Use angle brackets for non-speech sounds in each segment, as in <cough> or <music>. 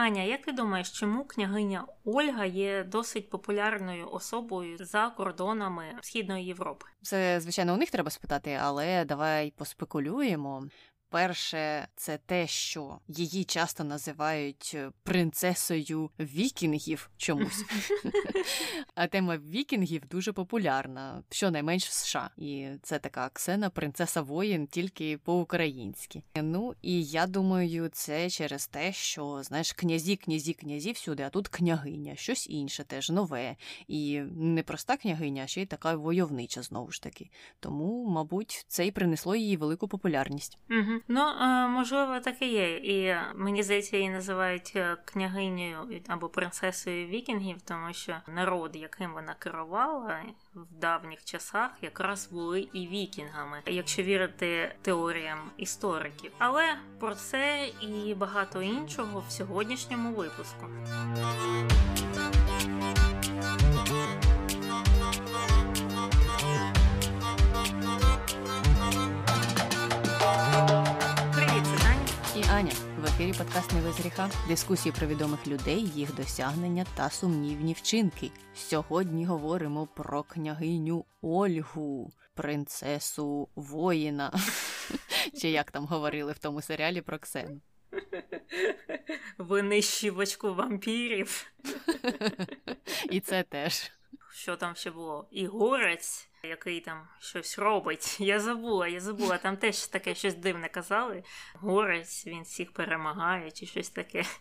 Аня, як ти думаєш, чому княгиня Ольга є досить популярною особою за кордонами Східної Європи? Це звичайно у них треба спитати, але давай поспекулюємо. Перше, це те, що її часто називають е, принцесою вікінгів чомусь. <laughs> <laughs> А тема вікінгів дуже популярна, щонайменш в США. І це така Ксена, принцеса воїн, тільки по-українськи. Ну і я думаю, це через те, що знаєш, князі, князі, князі всюди, а тут княгиня, щось інше, теж нове. І не проста княгиня, а ще й така войовнича знову ж таки. Тому, мабуть, це й принесло їй велику популярність. Угу. Ну, можливо, так і є. І мені здається, її називають е, княгинею або принцесою вікінгів, тому що народ, яким вона керувала в давніх часах, якраз були і вікінгами, якщо вірити теоріям істориків. Але про це і багато іншого в сьогоднішньому випуску. Ефірі подкаст «Не дискусії про відомих людей, їх досягнення та сумнівні вчинки. Сьогодні говоримо про княгиню Ольгу, принцесу воїна. <laughs> Чи як там говорили в тому серіалі про Ксену? Винищувачку вампірів. <laughs> І це теж. Що там ще було? І горець який там щось робить. <laughs> Я забула, я забула. Там теж таке щось дивне казали. Горець, він всіх перемагає, чи щось таке. <laughs>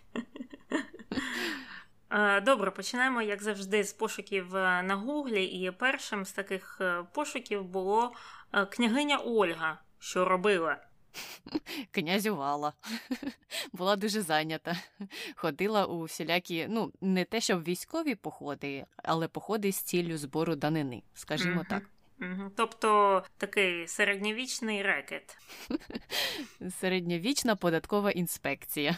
Добре, починаємо, як завжди, з пошуків е, на Гуглі. І першим з таких е, пошуків було е, княгиня Ольга, що робила. <laughs> Князювала, <laughs> була дуже зайнята. Ходила у всілякі, ну, не те, щоб військові походи, але походи з ціллю збору данини, скажімо так. Тобто такий середньовічний рекет. <laughs> Середньовічна податкова інспекція.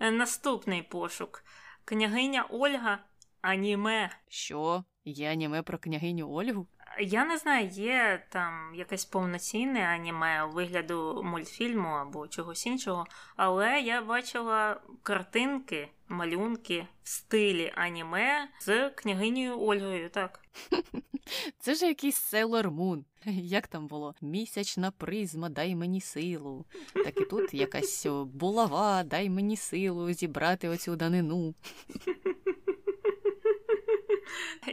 Наступний пошук. Княгиня Ольга аніме. Що? Є аніме про княгиню Ольгу? Я не знаю, є там якесь повноцінне аніме у вигляду мультфільму або чогось іншого, але я бачила картинки, малюнки в стилі аніме з княгинею Ольгою, так. <laughs> Це ж якийсь Sailor Moon. <laughs> Як там було? Місячна призма, дай мені силу. Так і тут якась булава, дай мені силу зібрати оцю данину. <laughs>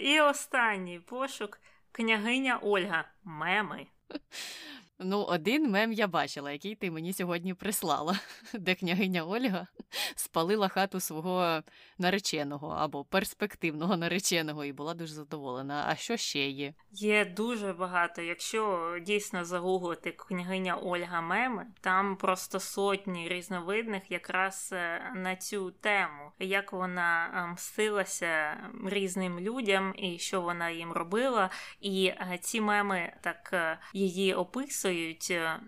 І останній пошук княгиня Ольга. Меми. <laughs> Ну, один мем я бачила, який ти мені сьогодні прислала, <laughs> де княгиня Ольга спалила хату свого нареченого або перспективного нареченого і була дуже задоволена. А що ще є? Є дуже багато. Якщо дійсно загуглити княгиня Ольга меми, там просто сотні різновидних якраз е, на цю тему, як вона е, мстилася різним людям і що вона їм робила. І е, ці меми так її описують,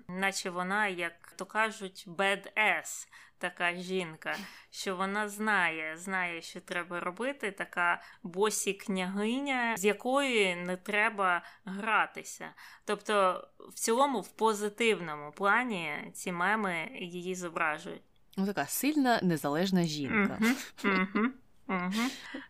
наче вона, як то кажуть, bad-ass така жінка, що вона знає, знає, що треба робити, така босі княгиня, з якою не треба гратися. Тобто, в цілому, в позитивному плані ці меми її зображують. Ну, така сильна незалежна жінка.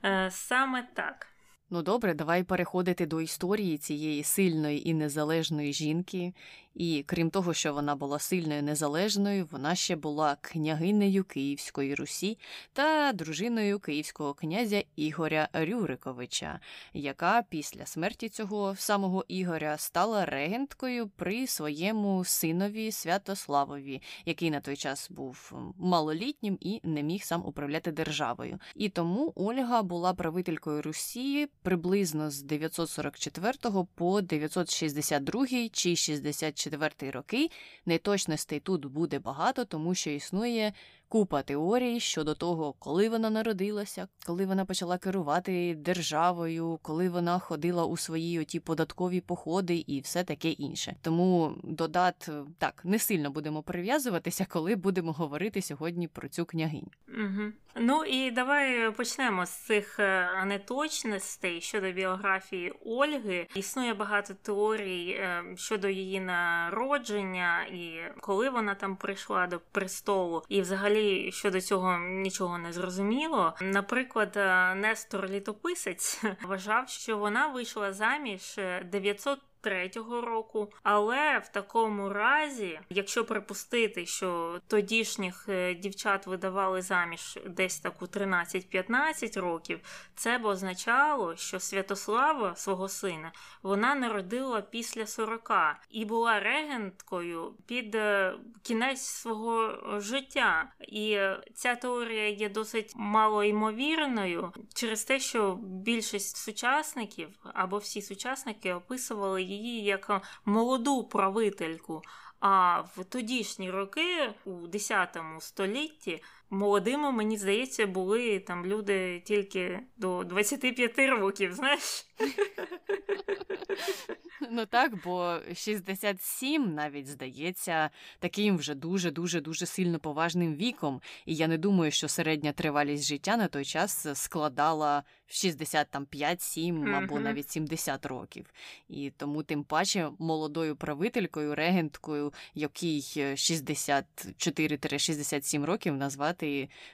Е, саме так. Ну добре, давай переходити до історії цієї сильної і незалежної жінки, і крім того, що вона була сильною незалежною, вона ще була княгинею Київської Русі та дружиною київського князя Ігоря Рюриковича, яка після смерті цього самого Ігоря стала регенткою при своєму синові Святославові, який на той час був малолітнім і не міг сам управляти державою. І тому Ольга була правителькою Русі приблизно з 944 по 962 чи 64 2024 роки. Неточностей тут буде багато, тому що існує купа теорій щодо того, коли вона народилася, коли вона почала керувати державою, коли вона ходила у свої оті податкові походи і все таке інше. Тому додат так не сильно будемо прив'язуватися, коли будемо говорити сьогодні про цю княгиню. Угу. Ну і давай почнемо з цих е, неточностей щодо біографії Ольги. Існує багато теорій е, щодо її народження і коли вона там прийшла до престолу, і взагалі взагалі щодо цього нічого не зрозуміло. Наприклад, Нестор Літописець <laughs> вважав, що вона вийшла заміж 900 Третього року, але в такому разі, якщо припустити, що тодішніх е, дівчат видавали заміж десь так у 13-15 років, це б означало, що Святослава свого сина вона народила після 40 і була регенткою під е, кінець свого життя. І е, ця теорія є досить малоймовірною через те, що більшість сучасників або всі сучасники описували її як молоду правительку. А в тодішні роки, у 10 столітті, молодими, мені здається, були там люди тільки до 25 років, знаєш? Ну так, бо 67 навіть здається таким вже дуже дуже дуже сильно поважним віком. І я не думаю, що середня тривалість життя на той час складала 65-7 або навіть 70 років. І тому, тим паче, молодою правителькою, регенткою, якій 64-67 років назвати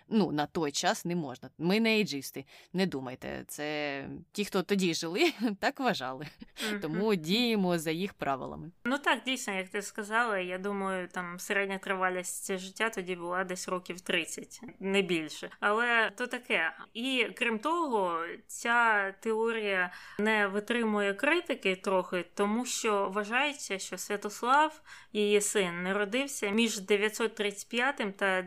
ну, на той час не можна. Ми не ейджисти, не думайте. Це ті, хто тоді жили, <laughs> так вважали. Тому діємо за їх правилами. Ну так, дійсно, як ти сказала, я думаю, там середня тривалість життя тоді була десь років 30, не більше. Але то таке. І крім того ця теорія не витримує критики трохи, тому що вважається, що Святослав, її син, народився між 935 та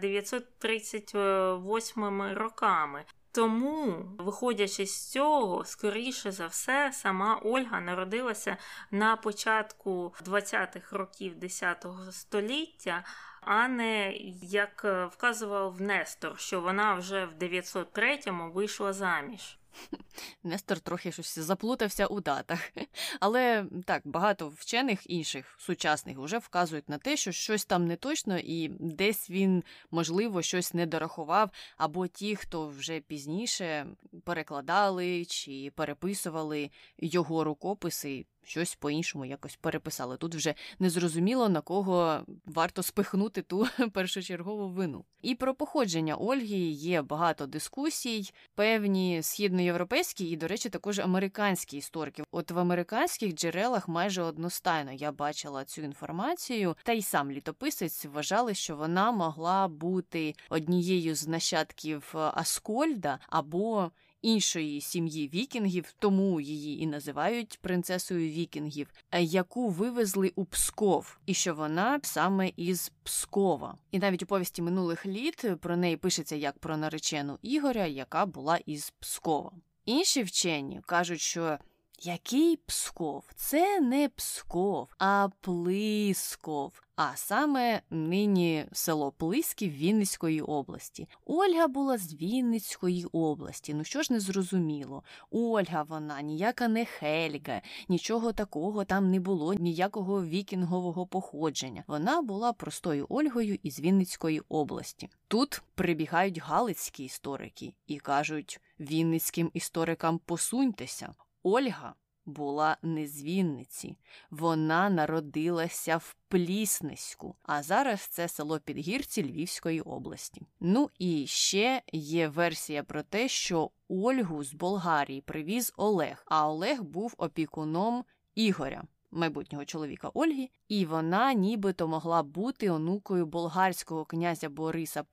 938 роками. Тому, виходячи з цього, скоріше за все, сама Ольга народилася на початку 20-х років 10 століття, а не як вказував Нестор, що вона вже в 903-му вийшла заміж. <laughs> Нестор трохи щось заплутався у датах. <laughs> Але так, багато вчених інших сучасних вже вказують на те, що щось там не точно, і десь він, можливо, щось не дорахував, або ті, хто вже пізніше перекладали чи переписували його рукописи щось по-іншому якось переписали. Тут вже незрозуміло на кого варто спихнути ту <laughs> першочергову вину. І про походження Ольги є багато дискусій, певні східноєвропейські і, до речі, також американські історики. От в американських джерелах майже одностайно я бачила цю інформацію, та й сам літописець вважали, що вона могла бути однією з нащадків Аскольда або іншої сім'ї вікінгів, тому її і називають принцесою вікінгів, е, яку вивезли у Псков, і що вона саме із Пскова. І навіть у повісті минулих літ про неї пишеться як про наречену Ігоря, яка була із Пскова. Інші вчені кажуть, що який Псков? Це не Псков, а Плисков. А саме нині село Плисків Вінницької області. Ольга була з Вінницької області. Ну що ж не зрозуміло? Ольга вона ніяка не Хельга, нічого такого там не було, ніякого вікінгового походження. Вона була простою Ольгою із Вінницької області. Тут прибігають галицькі історики і кажуть Вінницьким історикам посуньтеся. Ольга була не з Вінниці, вона народилася в Плісниську, а зараз це село Підгірці Львівської області. Ну і ще є версія про те, що Ольгу з Болгарії привіз Олег, а Олег був опікуном Ігоря. Майбутнього чоловіка Ольги, і вона нібито могла бути онукою болгарського князя Бориса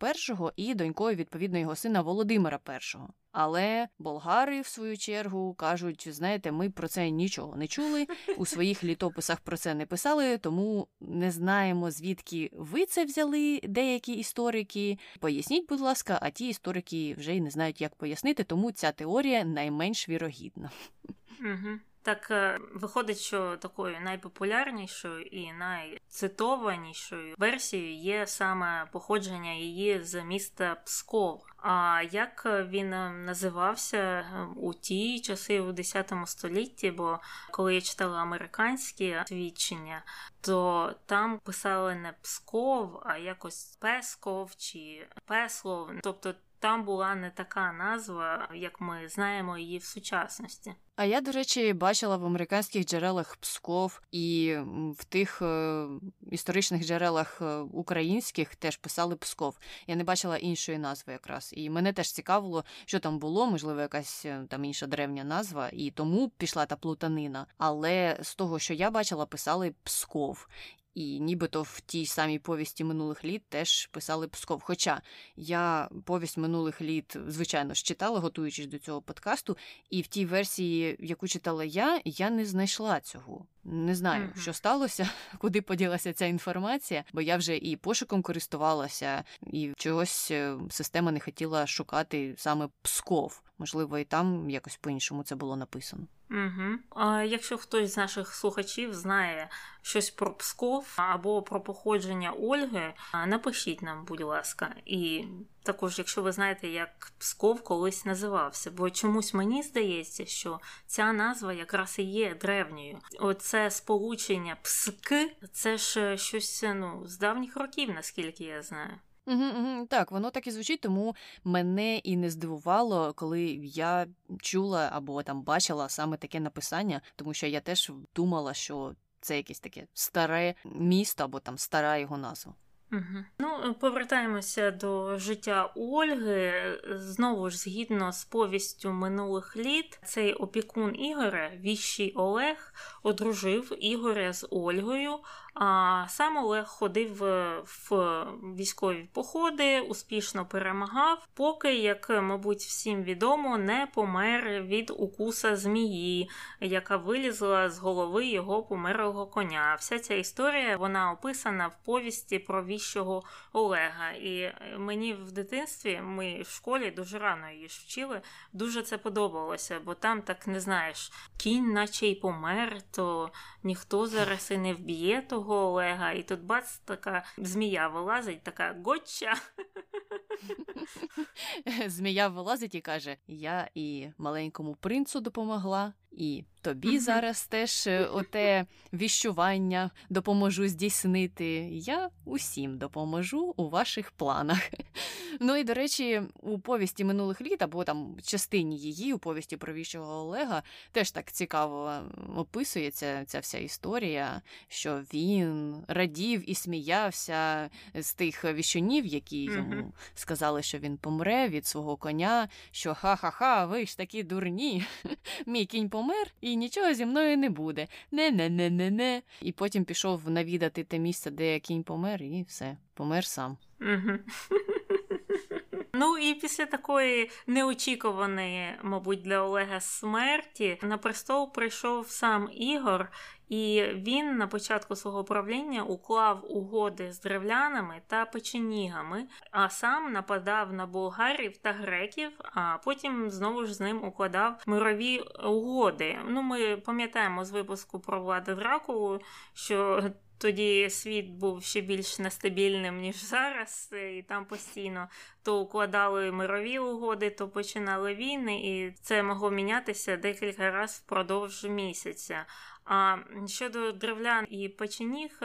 І і донькою відповідно його сина Володимира І. Але болгари, в свою чергу, кажуть: знаєте, ми про це нічого не чули, у <laughs> своїх літописах про це не писали, тому не знаємо, звідки ви це взяли, деякі історики. Поясніть, будь ласка, а ті історики вже й не знають, як пояснити, тому ця теорія найменш вірогідна. Угу. Так е, виходить, що такою найпопулярнішою і найцитованішою версією є саме походження її з міста Псков. А як він називався е, у ті часи у 10 столітті? Бо коли я читала американські свідчення, то там писали не Псков, а якось Песков чи Песлов, тобто там була не така назва, як ми знаємо її в сучасності. А я, до речі, бачила в американських джерелах Псков і в тих е, історичних джерелах е, українських теж писали Псков. Я не бачила іншої назви якраз. І мене теж цікавило, що там було, можливо, якась е, там інша древня назва, і тому пішла та плутанина. Але з того, що я бачила, писали Псков. І нібито в тій самій повісті минулих літ теж писали Псков. Хоча я повість минулих літ, звичайно ж, читала, готуючись до цього подкасту, і в тій версії, яку читала я, я не знайшла цього. Не знаю, mm-hmm. що сталося, <laughs> куди поділася ця інформація, бо я вже і пошуком користувалася, і чогось е, система не хотіла шукати саме Псков. Можливо, і там якось по-іншому це було написано. Угу. А Якщо хтось з наших слухачів знає щось про Псков або про походження Ольги, напишіть нам, будь ласка, і також, якщо ви знаєте, як Псков колись називався, бо чомусь мені здається, що ця назва якраз і є древньою. Оце сполучення пски, це ж щось ну, з давніх років, наскільки я знаю. Угу, угу, Так, воно так і звучить, тому мене і не здивувало, коли я чула або там бачила саме таке написання, тому що я теж думала, що це якесь таке старе місто або там стара його назва. Угу. Ну, повертаємося до життя Ольги. Знову ж, згідно з повістю минулих літ, цей опікун Ігоря, віщий Олег, одружив Ігоря з Ольгою. А сам Олег ходив в військові походи, успішно перемагав, поки, як, мабуть, всім відомо, не помер від укуса змії, яка вилізла з голови його померлого коня. Вся ця історія вона описана в повісті про віщого Олега. І мені в дитинстві ми в школі дуже рано її ж вчили. Дуже це подобалося, бо там так не знаєш, кінь, наче й помер, то ніхто зараз і не вб'є того Олега. І тут бац, така змія вилазить, така готча. Змія вилазить і каже: Я і маленькому принцу допомогла, і тобі зараз теж е, оте віщування допоможу здійснити. Я усім допоможу у ваших планах. <laughs> Ну і до речі, у повісті минулих літ, або там частині її, у повісті про віщого Олега, теж так цікаво описується ця вся історія, що він радів і сміявся з тих віщунів, які йому сказали, що він помре від свого коня, що ха-ха-ха, ви ж такі дурні, <laughs> мій кінь помер, і нічого зі мною не буде. Не-не-не-не-не. І потім пішов навідати те місце, де кінь помер, і все, помер сам. <laughs> Ну і після такої неочікуваної, мабуть, для Олега смерті на престол прийшов сам Ігор, і він на початку свого правління уклав угоди з древлянами та печенігами, а сам нападав на болгарів та греків, а потім знову ж з ним укладав мирові угоди. Ну, ми пам'ятаємо з випуску про влади Дракулу, що тоді світ був ще більш нестабільним, ніж зараз, і там постійно то укладали мирові угоди, то починали війни, і це могло мінятися декілька разів впродовж місяця. А щодо древлян і печеніг,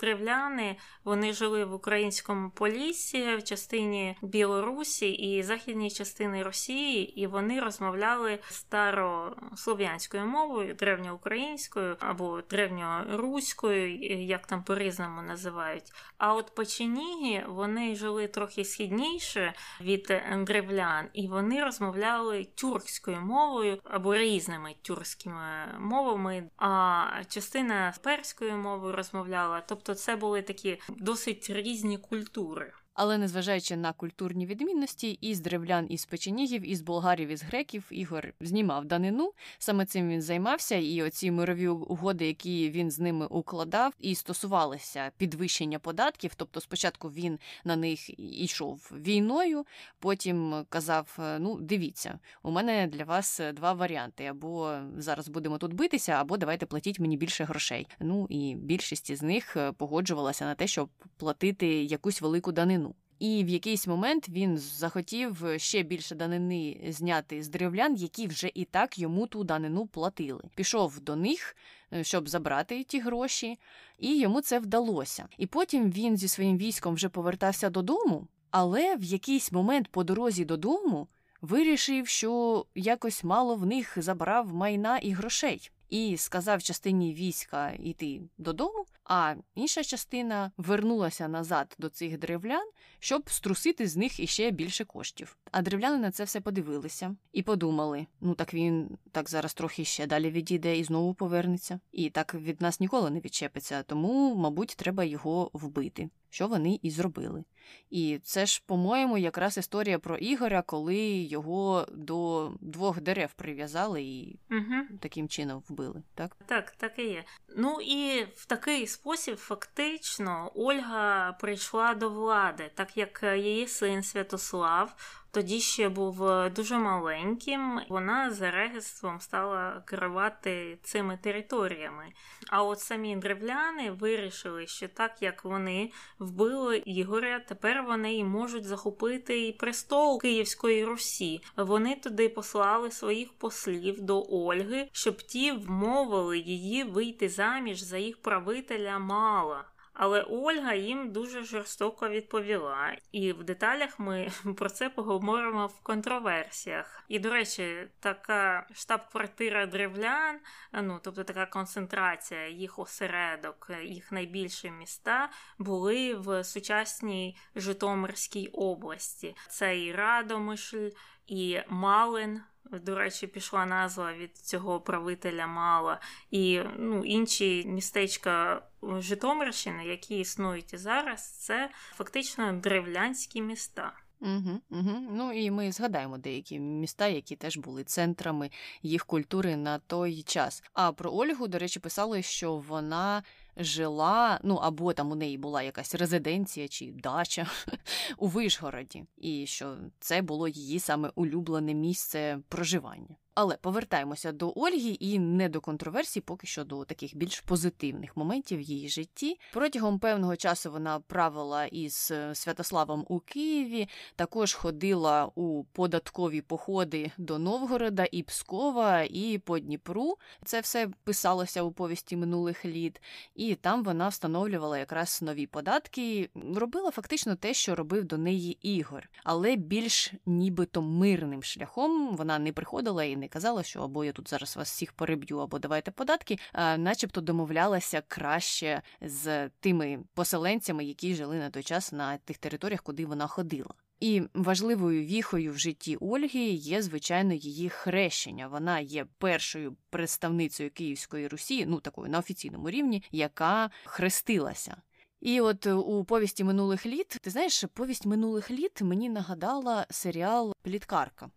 Древляни вони жили в українському поліссі, в частині Білорусі і західній частини Росії, і вони розмовляли старослов'янською мовою, древньоукраїнською або древньоруською, як там по-різному називають. А от печеніги вони жили трохи східніше від древлян, і вони розмовляли тюркською мовою або різними тюркськими мовами, а частина перською мовою розмовляла. тобто Тобто це були такі досить різні культури. Але незважаючи на культурні відмінності, із древлян, із печенігів, із болгарів, із греків Ігор знімав данину. Саме цим він займався, і оці мирові угоди, які він з ними укладав, і стосувалися підвищення податків. Тобто, спочатку він на них йшов війною, потім казав: Ну, дивіться, у мене для вас два варіанти: або зараз будемо тут битися, або давайте платіть мені більше грошей. Ну і більшість із них погоджувалася на те, щоб платити якусь велику данину. І в якийсь момент він захотів ще більше данини зняти з древлян, які вже і так йому ту данину платили. Пішов до них, е, щоб забрати ті гроші, і йому це вдалося. І потім він зі своїм військом вже повертався додому. Але в якийсь момент по дорозі додому вирішив, що якось мало в них забрав майна і грошей, і сказав частині війська йти додому, а інша частина вернулася назад до цих древлян, щоб струсити з них іще більше коштів. А древляни на це все подивилися і подумали: ну так він так зараз трохи ще далі відійде і знову повернеться, і так від нас ніколи не відчепиться, тому, мабуть, треба його вбити. Що вони і зробили. І це ж, по-моєму, якраз історія про Ігоря, коли його до двох дерев прив'язали і угу. таким чином вбили. Так, так, так і є. Ну і в такий спосіб фактично Ольга прийшла до влади, так як її син Святослав тоді ще був е, дуже маленьким. Вона за регістом стала керувати цими територіями. А от самі древляни вирішили, що так як вони вбили Ігоря, тепер вони і можуть захопити і престол Київської Русі. Вони туди послали своїх послів до Ольги, щоб ті вмовили її вийти заміж за їх правителя Мала. Але Ольга їм дуже жорстоко відповіла, і в деталях ми <laughs> про це поговоримо в контроверсіях. І, до речі, така штаб-квартира древлян, ну тобто така концентрація їх осередок, їх найбільші міста були в сучасній Житомирській області. Це і Радомишль, і Малин. До речі, пішла назва від цього правителя Мала, і ну, інші містечка Житомирщини, які існують і зараз, це фактично древлянські міста. Угу, угу. Ну і ми згадаємо деякі міста, які теж були центрами їх культури на той час. А про Ольгу, до речі, писали, що вона жила, ну або там у неї була якась резиденція чи дача <laughs> у Вишгороді, і що це було її саме улюблене місце проживання. Але повертаємося до Ольги і не до контроверсій, поки що до таких більш позитивних моментів в її житті. Протягом певного часу вона правила із е, Святославом у Києві, також ходила у податкові походи до Новгорода і Пскова, і по Дніпру. Це все писалося у повісті минулих літ, і там вона встановлювала якраз нові податки, робила фактично те, що робив до неї Ігор, але більш нібито мирним шляхом вона не приходила і не казала, що або я тут зараз вас всіх переб'ю, або давайте податки, а начебто домовлялася краще з тими поселенцями, які жили на той час на тих територіях, куди вона ходила. І важливою віхою в житті Ольги є, звичайно, її хрещення. Вона є першою представницею Київської Русі, ну такою на офіційному рівні, яка хрестилася. І от е, у повісті минулих літ, ти знаєш, повість минулих літ мені нагадала серіал Пліткарка.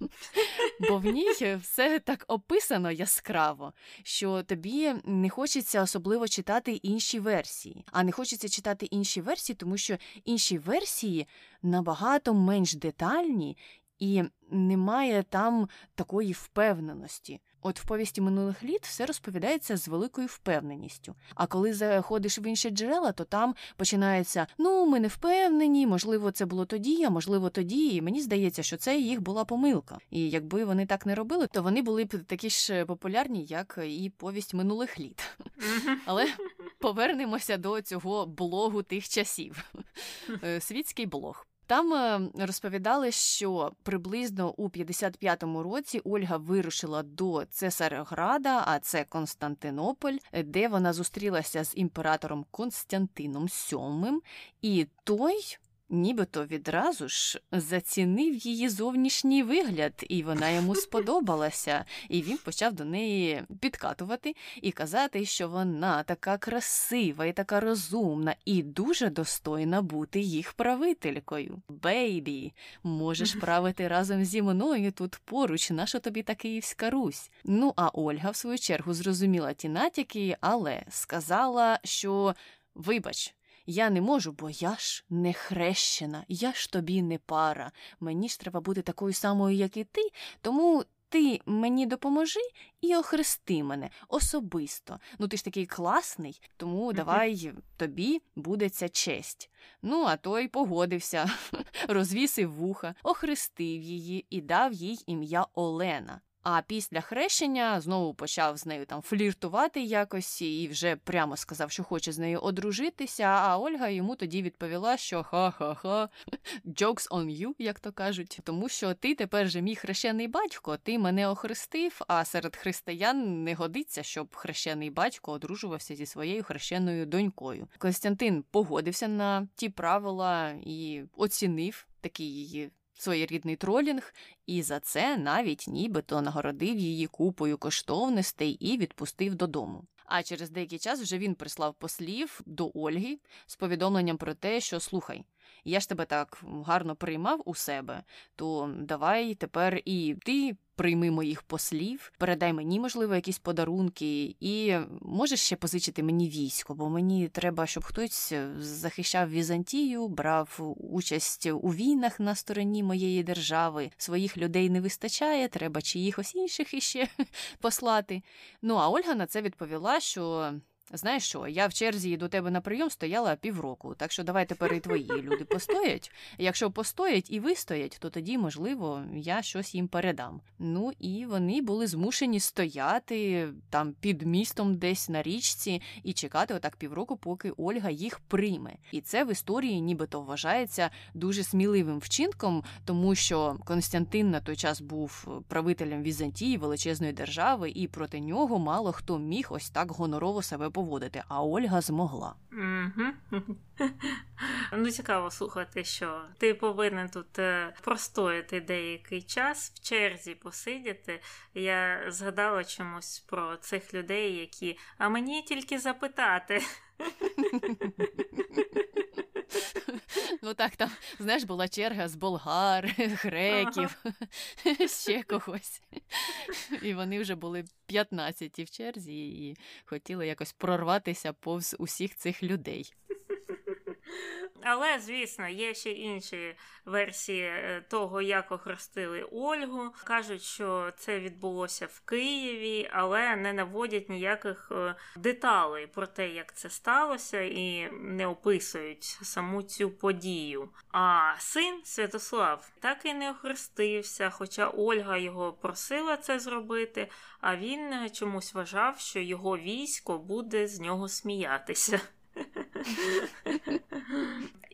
<laughs> Бо в ній все так описано яскраво, що тобі не хочеться особливо читати інші версії. А не хочеться читати інші версії, тому що інші версії набагато менш детальні і немає там такої впевненості. От в повісті минулих літ все розповідається з великою впевненістю. А коли заходиш в інші джерела, то там починається ну, ми не впевнені, можливо, це було тоді, а можливо, тоді. І мені здається, що це їх була помилка. І якби вони так не робили, то вони були б такі ж популярні, як і повість минулих літ. Але повернемося до цього блогу тих часів. <laughs> Е, світський блог. Там е, розповідали, що приблизно у 55-му році Ольга вирушила до Цесарграда, а це Константинополь, де вона зустрілася з імператором Константином VII, і той нібито відразу ж зацінив її зовнішній вигляд, і вона йому <laughs> сподобалася. І він почав до неї підкатувати і казати, що вона така красива і така розумна, і дуже достойна бути їх правителькою. Бейбі, можеш <laughs> правити разом зі мною тут поруч, наша тобі та Київська Русь. Ну а Ольга, в свою чергу, зрозуміла ті натяки, але сказала, що. Вибач, я не можу, бо я ж не хрещена, я ж тобі не пара. Мені ж треба бути такою самою, як і ти, тому. Ти мені допоможи і охрести мене особисто. Ну ти ж такий класний, тому давай тобі буде ця честь. Ну, а той погодився, <laughs> розвісив вуха, охрестив її і дав їй ім'я Олена. А після хрещення знову почав з нею там фліртувати якось і вже прямо сказав, що хоче з нею одружитися. А Ольга йому тоді відповіла, що ха-ха-ха, jokes on you, як то кажуть, тому що ти тепер же мій хрещений батько, ти мене охрестив, а серед християн не годиться, щоб хрещений батько одружувався зі своєю хрещеною донькою. Константин погодився на ті правила і оцінив такий її своєрідний тролінг, і за це навіть нібито нагородив її купою коштовностей і відпустив додому. А через деякий час вже він прислав послів до Ольги з повідомленням про те, що слухай, я ж тебе так гарно приймав у себе, то давай тепер і ти прийми моїх послів, передай мені, можливо, якісь подарунки, і можеш ще позичити мені військо, бо мені треба, щоб хтось захищав Візантію, брав участь у війнах на стороні моєї держави. Своїх людей не вистачає, треба чиїхось інших іще <laughs> послати. Ну а Ольга на це відповіла, що Знаєш що, я в черзі до тебе на прийом стояла півроку, так що давай тепер і твої люди <laughs> постоять. Якщо постоять і вистоять, то тоді, можливо, я щось їм передам. Ну і вони були змушені стояти там під містом десь на річці і чекати отак півроку, поки Ольга їх прийме. І це в історії нібито вважається дуже сміливим вчинком, тому що Константин на той час був правителем Візантії, величезної держави, і проти нього мало хто міг ось так гонорово себе поводити, а Ольга змогла. <laughs> Ну, цікаво слухати, що ти повинен тут е, простояти деякий час в черзі посидіти. Я згадала чомусь про цих людей, які а мені тільки запитати. <laughs> Ну так, там, знаєш, була черга з болгар, <laughs> греків, ага. <laughs> ще когось. І вони вже були 15 в черзі і хотіли якось прорватися повз усіх цих людей. Але, звісно, є ще інші версії е, того, як охрестили Ольгу. Кажуть, що це відбулося в Києві, але не наводять ніяких е, деталей про те, як це сталося, і не описують саму цю подію. А син Святослав так і не охрестився, хоча Ольга його просила це зробити, а він чомусь вважав, що його військо буде з нього сміятися.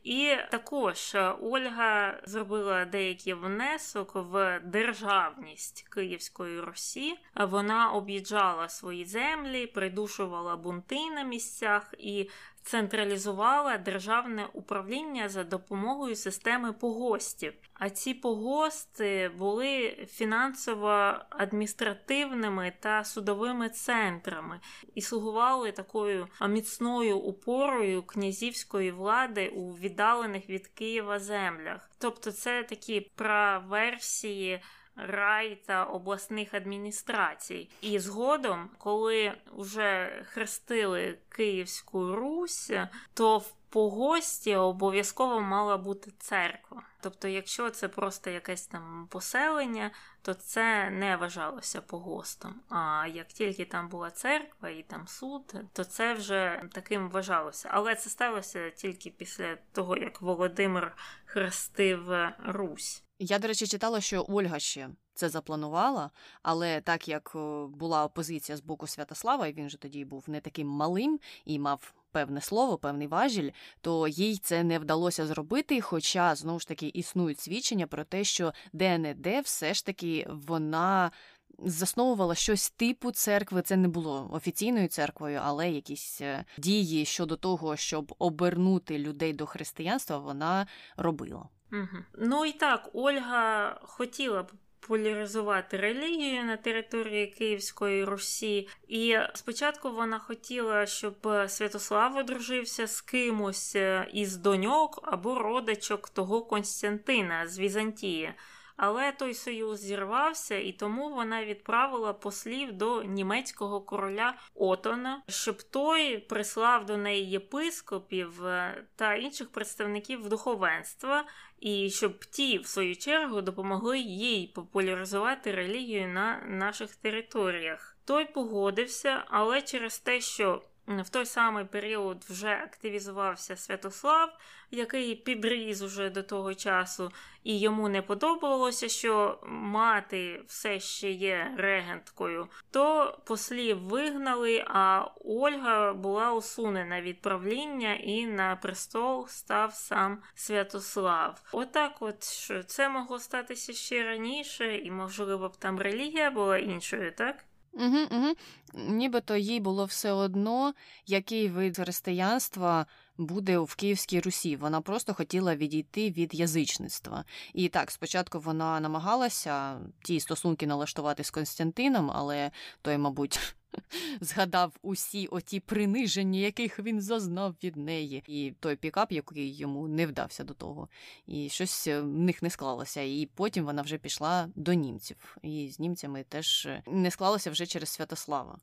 І також Ольга зробила деякий внесок в державність Київської Русі. Вона об'їжджала свої землі, придушувала бунти на місцях і централізувала державне управління за допомогою системи погостів. А ці погости були фінансово-адміністративними та судовими центрами і слугували такою міцною упорою князівської влади у віддалених від Києва землях. Тобто, це такі праверсії рай та обласних адміністрацій. І згодом, коли вже хрестили Київську Русь, то в погості обов'язково мала бути церква. Тобто, якщо це просто якесь там поселення, то це не вважалося погостом. А як тільки там була церква і там суд, то це вже таким вважалося. Але це сталося тільки після того, як Володимир хрестив Русь. Я, до речі, читала, що Ольга ще це запланувала, але так як е, була опозиція з боку Святослава, і він же тоді був не таким малим і мав певне слово, певний важіль, то їй це не вдалося зробити. Хоча знову ж таки існують свідчення про те, що де-не-де все ж таки вона. Засновувала щось типу церкви, це не було офіційною церквою, але якісь е, дії щодо того, щоб обернути людей до християнства, вона робила. Угу. Ну і так, Ольга хотіла популяризувати релігію на території Київської Русі. І спочатку вона хотіла, щоб Святослав одружився з кимось е, із доньок або родичок того Константина з Візантії. Але той союз зірвався, і тому вона відправила послів до німецького короля Отона, щоб той прислав до неї єпископів е, та інших представників духовенства, і щоб ті, в свою чергу, допомогли їй популяризувати релігію на наших територіях. Той погодився, але через те, що в той самий період вже активізувався Святослав, який підріз уже до того часу, і йому не подобалося, що мати все ще є регенткою, то послів вигнали, а Ольга була усунена від правління і на престол став сам Святослав. Отак, от що це могло статися ще раніше, і, можливо, б там релігія була іншою, так? Угу, угу. Нібито їй було все одно, який вид християнства буде в Київській Русі. Вона просто хотіла відійти від язичництва. І так, спочатку вона намагалася ті стосунки налаштувати з Константином, але той, мабуть, <laughs> згадав усі оті приниження, яких він зазнав від неї, і той пікап, який йому не вдався до того. І щось в них не склалося. І потім вона вже пішла до німців. І з німцями теж не склалося вже через Святослава.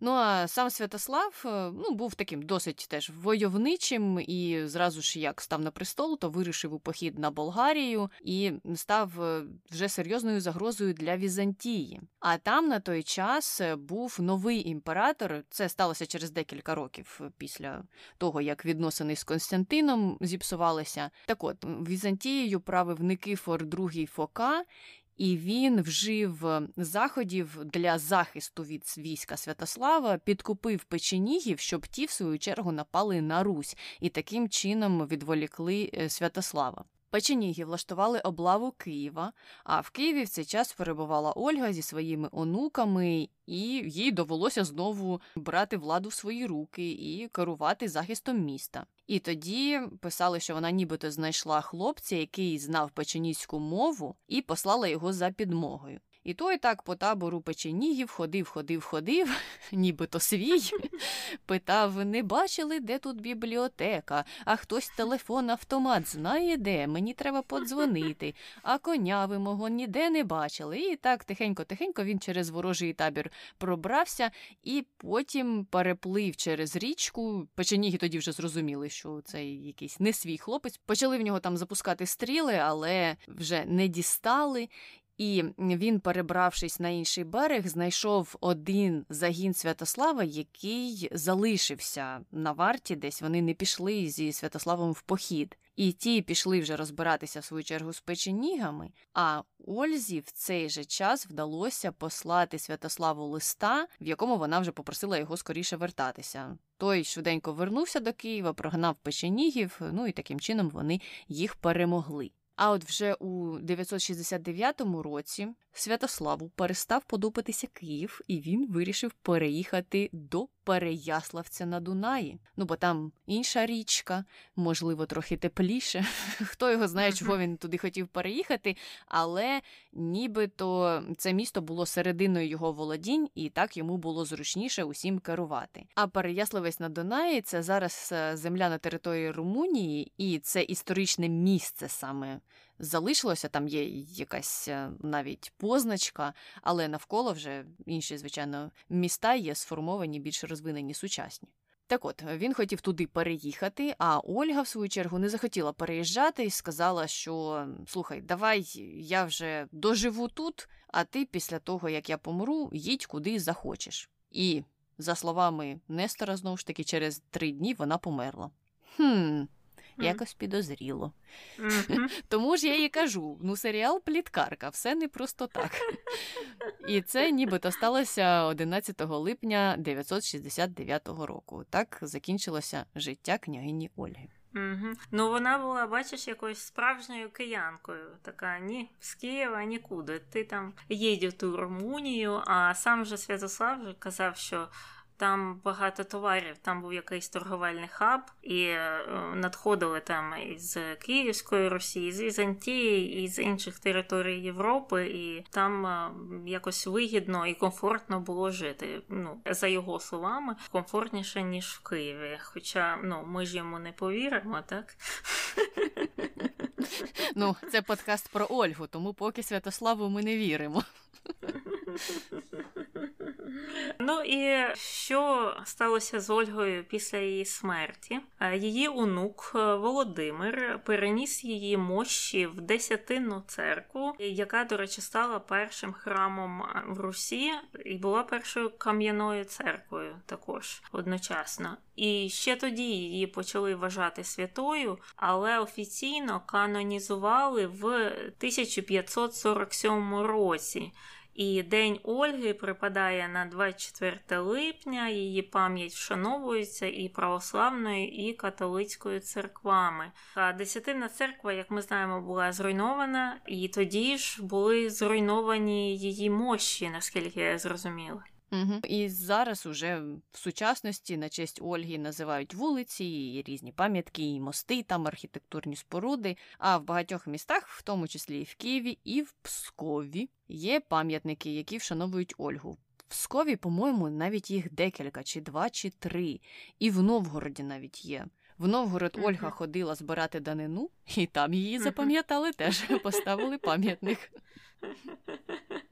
Ну а сам Святослав е, ну, був таким досить теж войовничим, і зразу ж як став на престол, то вирішив у похід на Болгарію і став е, вже серйозною загрозою для Візантії. А там на той час е, був новий імператор. Це сталося через декілька років після того, як відносини з Константином зіпсувалися. Так от Візантією правив Никифор II Фока і він вжив е, заходів для захисту від війська Святослава, підкупив печенігів, щоб ті, в свою чергу, напали на Русь і таким чином відволікли е, Святослава. Печеніги влаштували облаву Києва, а в Києві в цей час перебувала Ольга зі своїми онуками, і їй довелося знову брати владу в свої руки і керувати захистом міста. І тоді писали, що вона нібито знайшла хлопця, який знав печеніську мову, і послала його за підмогою. І той так по табору печенігів ходив, ходив, ходив, <laughs> нібито свій, <laughs> питав: не бачили, де тут бібліотека, а хтось телефон автомат знає де, мені треба подзвонити, а коня ви мого ніде не бачили. І так тихенько-тихенько він через ворожий табір пробрався і потім переплив через річку. Печеніги тоді вже зрозуміли, що це якийсь не свій хлопець. Почали в нього там запускати стріли, але вже не дістали. І він, перебравшись на інший берег, знайшов один загін Святослава, який залишився на варті, десь вони не пішли зі Святославом в похід. І ті пішли вже розбиратися в свою чергу з печенігами. А Ользі в цей же час вдалося послати Святославу листа, в якому вона вже попросила його скоріше вертатися. Той швиденько вернувся до Києва, прогнав печенігів, ну і таким чином вони їх перемогли. А от вже у 969 році Святославу перестав подобатися Київ, і він вирішив переїхати до Переяславця на Дунаї. Ну бо там інша річка, можливо, трохи тепліше. <laughs> Хто його знає, чого він туди хотів переїхати, але нібито це місто було серединою його володінь, і так йому було зручніше усім керувати. А Переяславець на Дунаї це зараз е, земля на території Румунії, і це історичне місце саме залишилося. Там є якась е, навіть позначка, але навколо вже інші, звичайно, міста є сформовані, більш розвинені сучасні. Так от він хотів туди переїхати, а Ольга, в свою чергу, не захотіла переїжджати і сказала, що слухай, давай я вже доживу тут, а ти після того, як я помру, їдь куди захочеш. І, за словами Нестора, знову ж таки, через три дні вона померла. Хм, якось підозріло. <laughs> Тому ж я їй кажу: ну, серіал Пліткарка, все не просто так. І це нібито сталося 11 липня 969 року. Так закінчилося життя княгині Ольги. Угу. Ну, вона була, бачиш, якоюсь справжньою киянкою. Така ні, з Києва нікуди. Ти там їдь у ту Румунію, а сам же Святослав вже казав, що там багато товарів, там був якийсь торговельний хаб, і е, надходили там із Київської Росії, з Візантії, і з інших територій Європи, і там е, якось вигідно і комфортно було жити. Ну, за його словами, комфортніше ніж в Києві. Хоча ну ми ж йому не повіримо, так. Ну, це подкаст про Ольгу, тому поки Святославу ми не віримо. <laughs> Ну і що сталося з Ольгою після її смерті? Е, її онук е, Володимир переніс її мощі в десятинну церкву, яка, до речі, стала першим храмом е, в Русі і була першою кам'яною церквою також одночасно. І ще тоді її почали вважати святою, але офіційно канонізували в 1547 році. І День Ольги припадає на 24 липня, її пам'ять вшановується і православною, і католицькою церквами. А Десятина церква, як ми знаємо, була зруйнована, і тоді ж були зруйновані її мощі, наскільки я зрозуміла. Угу. І зараз уже в сучасності на честь Ольги називають вулиці, і різні пам'ятки, і мости, там архітектурні споруди. А в багатьох містах, в тому числі і в Києві, і в Пскові, є пам'ятники, які вшановують Ольгу. В Пскові, по-моєму, навіть їх декілька, чи два, чи три. І в Новгороді навіть є. В Новгород uh-huh. Ольга ходила збирати данину, і там її запам'ятали теж, <laughs> поставили пам'ятник. <laughs>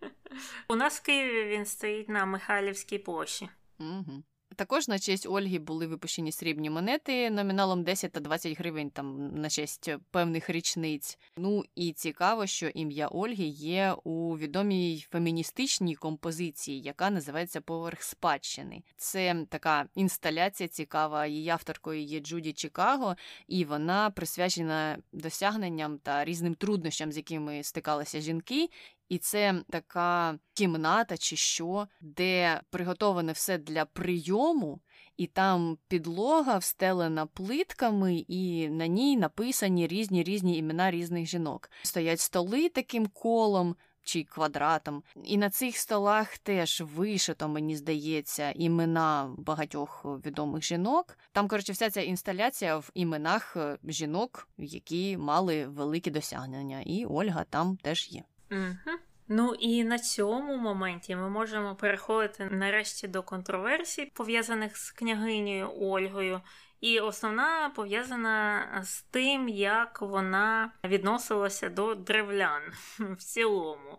У нас в Києві він стоїть на Михайлівській площі. Угу. Також на честь Ольги були випущені срібні монети номіналом 10 та 20 гривень там на честь певних річниць. Ну і цікаво, що ім'я Ольги є у відомій феміністичній композиції, яка називається Поверх спадщини. Це така інсталяція цікава. Її авторкою є Джуді Чикаго, і вона присвячена досягненням та різним труднощам, з якими стикалися жінки. І це така кімната, чи що, де приготоване все для прийому, і там підлога встелена плитками, і на ній написані різні різні імена різних жінок. Стоять столи таким колом. Чи квадратом, і на цих столах теж вишито, мені здається, імена багатьох відомих жінок. Там, коротше, вся ця інсталяція в іменах е, жінок, які мали великі досягнення, і Ольга там теж є. Угу. Ну і на цьому моменті ми можемо переходити нарешті до контроверсій, пов'язаних з княгинею Ольгою. І основна пов'язана з тим, як вона відносилася до древлян <laughs> в цілому.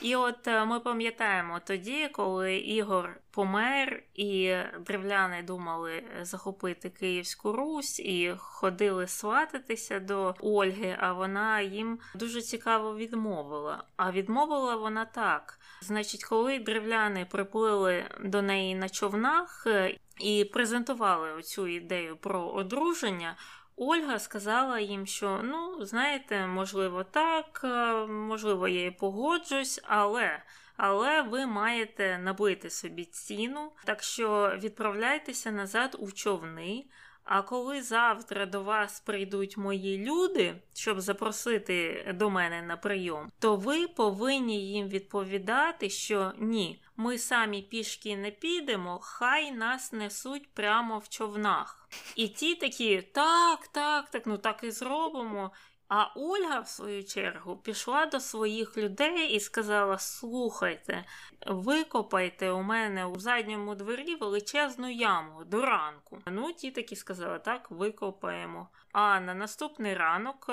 І от е, ми пам'ятаємо тоді, коли Ігор помер, і древляни думали захопити Київську Русь і ходили свататися до Ольги, а вона їм дуже цікаво відмовила. А відмовила вона так: значить, коли древляни приплили до неї на човнах е, і презентували оцю ідею про одруження. Ольга сказала їм, що ну, знаєте, можливо, так, е, можливо, я і погоджусь, але але ви маєте набити собі ціну, так що відправляйтеся назад у човни. А коли завтра до вас прийдуть мої люди, щоб запросити до мене на прийом, то ви повинні їм відповідати, що ні, ми самі пішки не підемо, хай нас несуть прямо в човнах. І ті такі, так, так, так, ну так і зробимо. А Ольга, в свою чергу, пішла до своїх людей і сказала: Слухайте, викопайте у мене у задньому дворі величезну яму до ранку. Ну, ті такі сказали, так, викопаємо. А на наступний ранок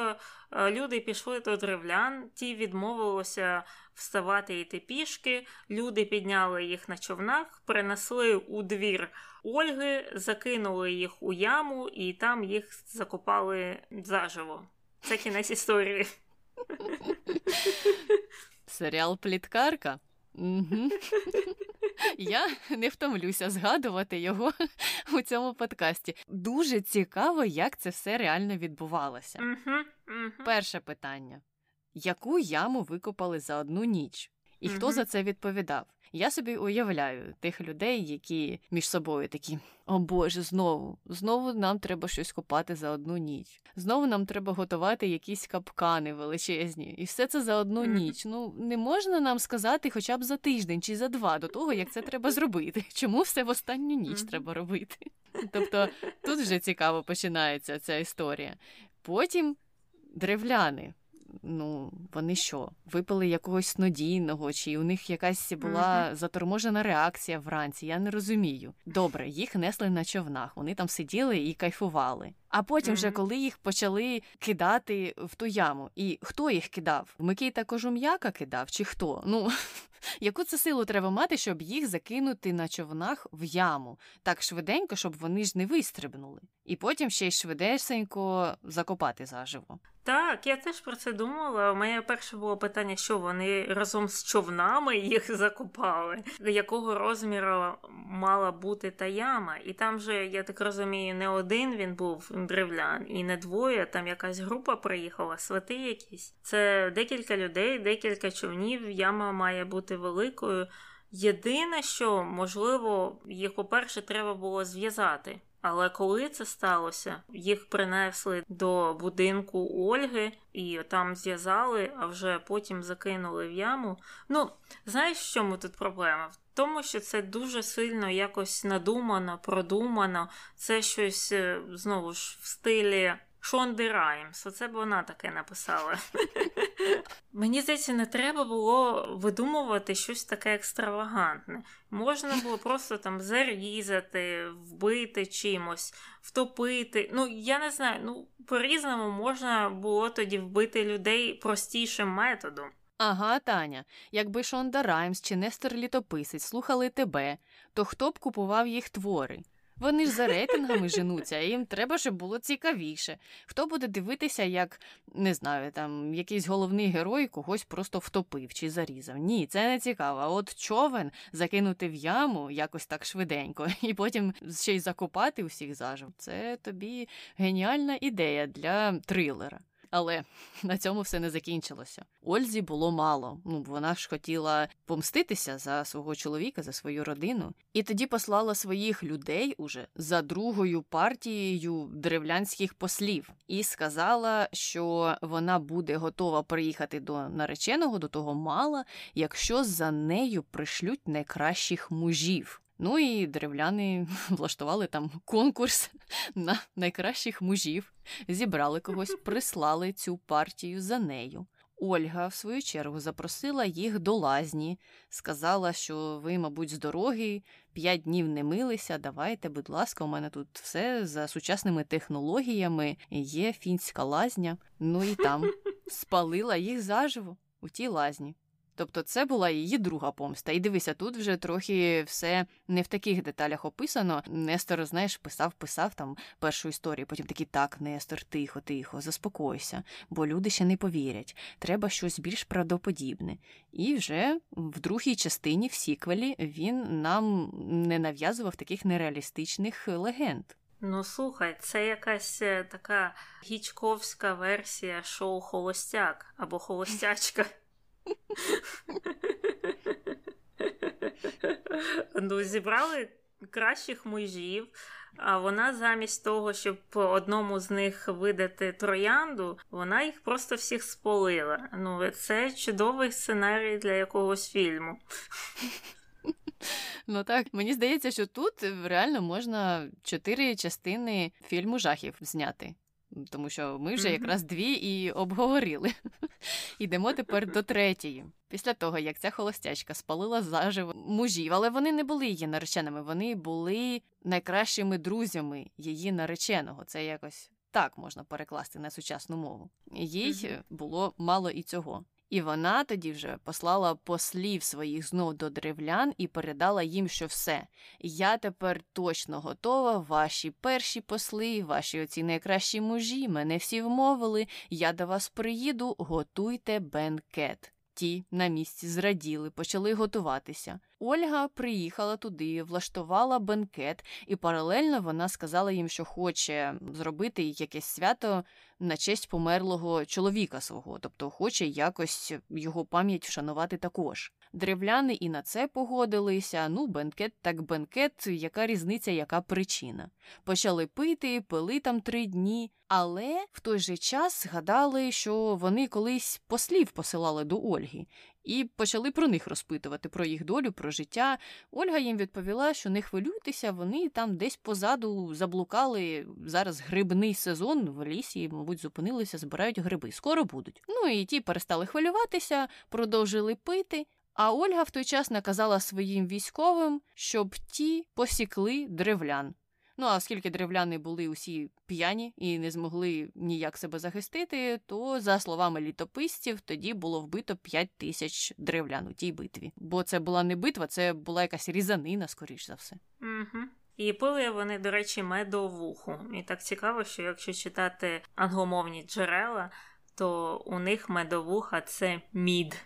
е, люди пішли до древлян, ті відмовилися вставати йти пішки. Люди підняли їх на човнах, принесли у двір Ольги, закинули їх у яму і там їх закопали заживо. Це кінець історії. Серіал Пліткарка. Угу. Я не втомлюся згадувати його у цьому подкасті. Дуже цікаво, як це все реально відбувалося. Угу, угу. Перше питання: яку яму викопали за одну ніч? І хто за це відповідав? Я собі уявляю тих людей, які між собою такі: о Боже, знову, знову нам треба щось копати за одну ніч. Знову нам треба готувати якісь капкани величезні, і все це за одну ніч. Ну не можна нам сказати хоча б за тиждень чи за два до того, як це треба зробити. Чому все в останню ніч треба робити? Тобто тут вже цікаво починається ця історія. Потім древляни ну, вони що, випили якогось снодійного, чи у них якась була угу. заторможена реакція вранці? Я не розумію. Добре, їх несли на човнах, вони там сиділи і кайфували. А потім, вже коли їх почали кидати в ту яму, і хто їх кидав? Микита Кожум'яка кидав, чи хто? Ну <laughs> яку це силу треба мати, щоб їх закинути на човнах в яму так швиденько, щоб вони ж не вистрибнули, і потім ще й швидесенько закопати заживо. Так, я теж про це думала. Мене перше було питання, що вони разом з човнами їх закопали, якого розміру мала бути та яма. І там же, я так розумію, не один він був древлян, і не двоє. Там якась група приїхала, свати якісь. Це декілька людей, декілька човнів. Яма має бути великою. Єдине, що можливо, їх, по-перше, треба було зв'язати. Але коли це сталося, їх принесли до будинку Ольги і там зв'язали, а вже потім закинули в яму. Ну, знаєш, в чому тут проблема? В тому, що це дуже сильно якось надумано, продумано. Це щось е, знову ж в стилі Шонди Раймс. Оце б вона таке написала. <laughs> Мені здається, не треба було видумувати щось таке екстравагантне. Можна було просто там зарізати, вбити чимось, втопити. Ну, я не знаю, ну, по-різному можна було тоді вбити людей простішим методом. Ага, Таня, якби Шонда Раймс чи Нестор Літописець слухали тебе, то хто б купував їх твори? Вони ж за рейтингами женуться, і їм треба, щоб було цікавіше. Хто буде дивитися, як не знаю, там якийсь головний герой когось просто втопив чи зарізав? Ні, це не цікаво. От човен закинути в яму якось так швиденько, <laughs> і потім ще й закопати усіх зажив. Це тобі геніальна ідея для трилера. Але <laughs> на цьому все не закінчилося. Ользі було мало. Ну вона ж хотіла помститися за свого чоловіка, за свою родину, і тоді послала своїх людей уже за другою партією древлянських послів і сказала, що вона буде готова приїхати до нареченого, до того мала, якщо за нею пришлють найкращих мужів. Ну і деревляни <laughs> влаштували там конкурс <laughs> на найкращих мужів, зібрали когось, прислали цю партію за нею. Ольга, в свою чергу, запросила їх до лазні, сказала, що ви, мабуть, з дороги, п'ять днів не милися. Давайте, будь ласка, у мене тут все за сучасними технологіями, є фінська лазня. Ну і там <laughs> спалила їх заживо у тій лазні. Тобто це була її друга помста. І дивися, тут вже трохи все не в таких деталях описано. Нестор, знаєш, писав, писав там першу історію, потім такий так, Нестор, тихо, тихо, заспокойся, бо люди ще не повірять. Треба щось більш правдоподібне. І вже в другій частині, в сіквелі, він нам не нав'язував таких нереалістичних легенд. Ну, слухай, це якась е, така гічковська версія шоу Холостяк або Холостячка. Ну, зібрали кращих мужів, а вона замість того, щоб одному з них видати троянду, вона їх просто всіх сполила. Ну, це чудовий сценарій для якогось фільму. Ну так, мені здається, що тут реально можна чотири частини фільму жахів зняти тому що ми вже якраз дві і обговорили. <laughs> Йдемо тепер до третьої. Після того, як ця холостячка спалила заживо мужів, але вони не були її нареченими, вони були найкращими друзями її нареченого. Це якось так можна перекласти на сучасну мову. Їй було мало і цього. І вона тоді вже послала послів своїх знов до древлян і передала їм, що все. Я тепер точно готова. Ваші перші посли, ваші оці найкращі мужі, мене всі вмовили. Я до вас приїду, готуйте бенкет. Ті на місці зраділи, почали готуватися. Ольга приїхала туди, влаштувала бенкет, і паралельно вона сказала їм, що хоче зробити якесь свято на честь померлого чоловіка свого, тобто хоче якось його пам'ять вшанувати також. древляни і на це погодилися. Ну, бенкет так бенкет, яка різниця, яка причина. Почали пити, пили там три дні, але в той же час згадали, що вони колись послів посилали до Ольги. І почали про них розпитувати, про їх долю, про життя. Ольга їм відповіла, що не хвилюйтеся, вони там десь позаду заблукали. Зараз грибний сезон в лісі, мабуть, зупинилися, збирають гриби. Скоро будуть. Ну і ті перестали хвилюватися, продовжили пити. А Ольга в той час наказала своїм військовим, щоб ті посікли древлян. Ну а оскільки древляни були усі п'яні і не змогли ніяк себе захистити, то, за словами літописців, тоді було вбито 5 тисяч древлян у тій битві. Бо це була не битва, це була якась різанина, скоріш за все. Угу. І пили вони, до речі, медовуху. І так цікаво, що якщо читати англомовні джерела, то у них медовуха це мід.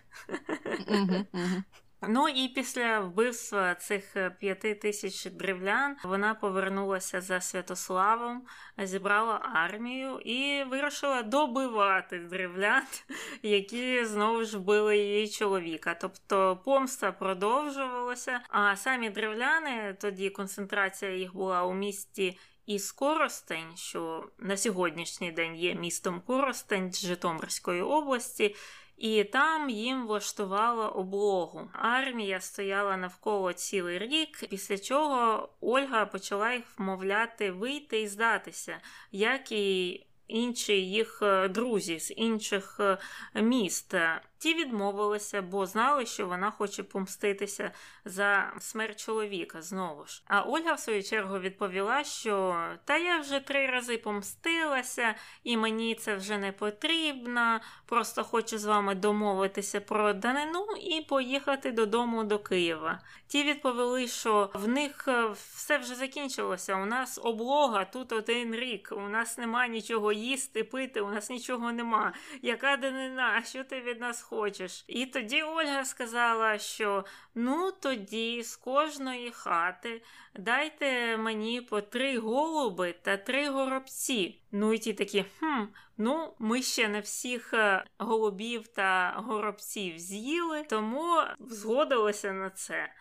Ну і після вбивства цих е, п'яти тисяч древлян вона повернулася за Святославом, зібрала армію і вирішила добивати древлян, <laughs> які знову ж вбили її чоловіка. Тобто помста продовжувалася. А самі древляни тоді концентрація їх була у місті. І Скоростень, що на сьогоднішній день є містом Коростень Житомирської області, і там їм влаштувала облогу. Армія стояла навколо цілий рік, після чого Ольга почала їх вмовляти вийти і здатися, як і інші їх е, друзі з інших е, міст. Ті відмовилися, бо знали, що вона хоче помститися за смерть чоловіка знову ж. А Ольга, в свою чергу, відповіла, що та я вже три рази помстилася, і мені це вже не потрібно. Просто хочу з вами домовитися про данину і поїхати додому до Києва. Ті відповіли, що в них е, все вже закінчилося. У нас облога тут один рік. У нас нема нічого їсти, пити, у нас нічого нема. Яка данина? Що ти від нас хочеш? І тоді Ольга сказала, що ну тоді з кожної хати дайте мені по три голуби та три горобці. Ну і ті такі, хм, ну ми ще не всіх е, голубів та горобців з'їли, тому згодилися на це.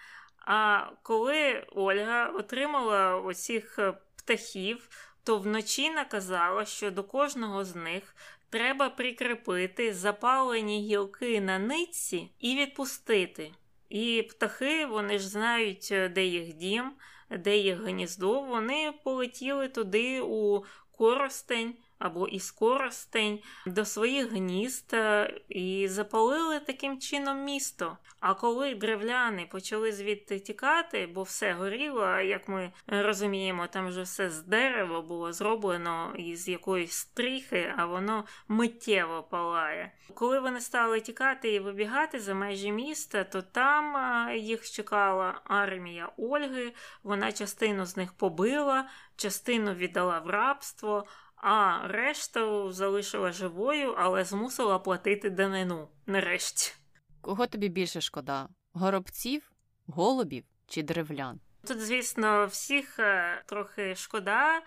А коли Ольга отримала оцих е, птахів, то вночі наказала, що до кожного з них треба прикріпити запалені гілки на нитці і відпустити. І птахи, вони ж знають, е, де їх дім, де їх гніздо, вони полетіли туди у коростень або із коростень до своїх гнізд е, і запалили таким чином місто. А коли древляни почали звідти тікати, бо все горіло, як ми розуміємо, там вже все з дерева було зроблено із якоїсь стріхи, а воно миттєво палає. Коли вони стали тікати і вибігати за межі міста, то там е, їх чекала армія Ольги. Вона частину з них побила, частину віддала в рабство а решту залишила живою, але змусила платити данину нарешті. Кого тобі більше шкода? Горобців, голубів чи древлян? Тут, звісно, всіх е, трохи шкода,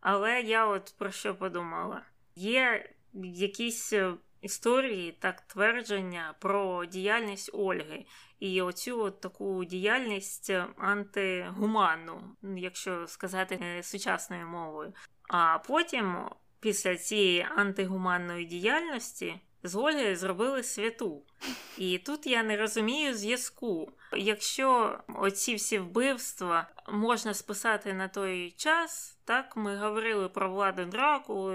але я от про що подумала: є якісь е, історії, так твердження про діяльність Ольги і оцю от таку діяльність антигуманну, якщо сказати е, сучасною мовою. А потім, після цієї антигуманної діяльності, з Ольги зробили святу. І тут я не розумію зв'язку. Якщо оці всі вбивства можна списати на той час, так ми говорили про владу Дракулу,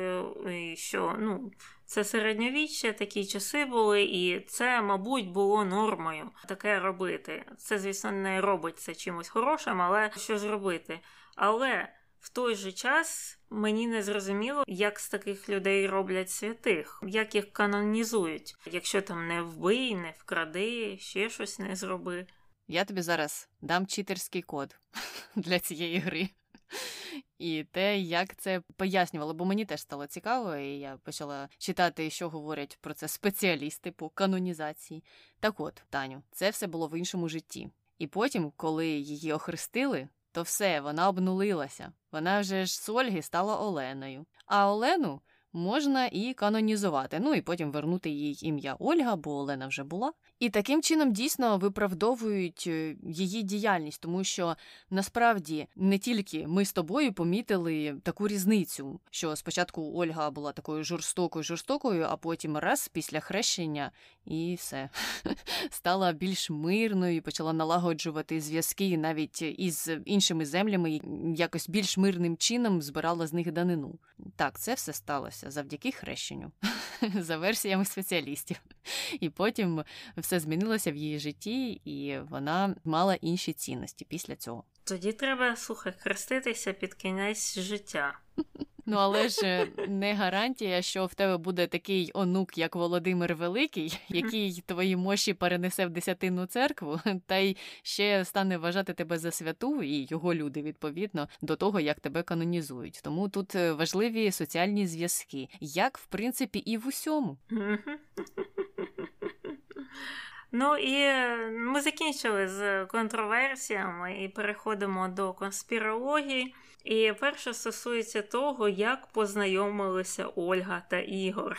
і що ну, це середньовіччя, такі часи були, і це, мабуть, було нормою таке робити. Це, звісно, не робить це чимось хорошим, але що зробити? Але в той же час мені не зрозуміло, як з таких людей роблять святих, як їх канонізують, якщо там не вбий, не вкради, ще щось не зроби. Я тобі зараз дам читерський код <laughs> для цієї гри. І те, як це пояснювало, бо мені теж стало цікаво, і я почала читати, що говорять про це спеціалісти по канонізації. Так от, Таню, це все було в іншому житті. І потім, коли її охрестили, то все, вона обнулилася. Вона вже ж з Ольги стала Оленою. А Олену можна і канонізувати. Ну і потім вернути їй ім'я Ольга, бо Олена вже була. І таким чином дійсно виправдовують е, її діяльність, тому що насправді не тільки ми з тобою помітили таку різницю, що спочатку Ольга була такою жорстокою, жорстокою, а потім раз після хрещення і все <laughs> стала більш мирною, почала налагоджувати зв'язки навіть із іншими землями, якось більш мирним чином збирала з них данину. Так, це все сталося завдяки хрещенню, <laughs> за версіями спеціалістів. І потім все змінилося в її житті, і вона мала інші цінності після цього. Тоді треба слухай, хреститися під кінець життя. Ну, але ж не гарантія, що в тебе буде такий онук, як Володимир Великий, <laughs> який твої мощі перенесе в десятинну церкву, та й ще стане вважати тебе за святу, і його люди відповідно до того, як тебе канонізують. Тому тут е, важливі соціальні зв'язки, як в принципі і в усьому. <laughs> Ну і е, ми закінчили з контроверсіями і переходимо до конспірології. І перше стосується того, як познайомилися Ольга та Ігор.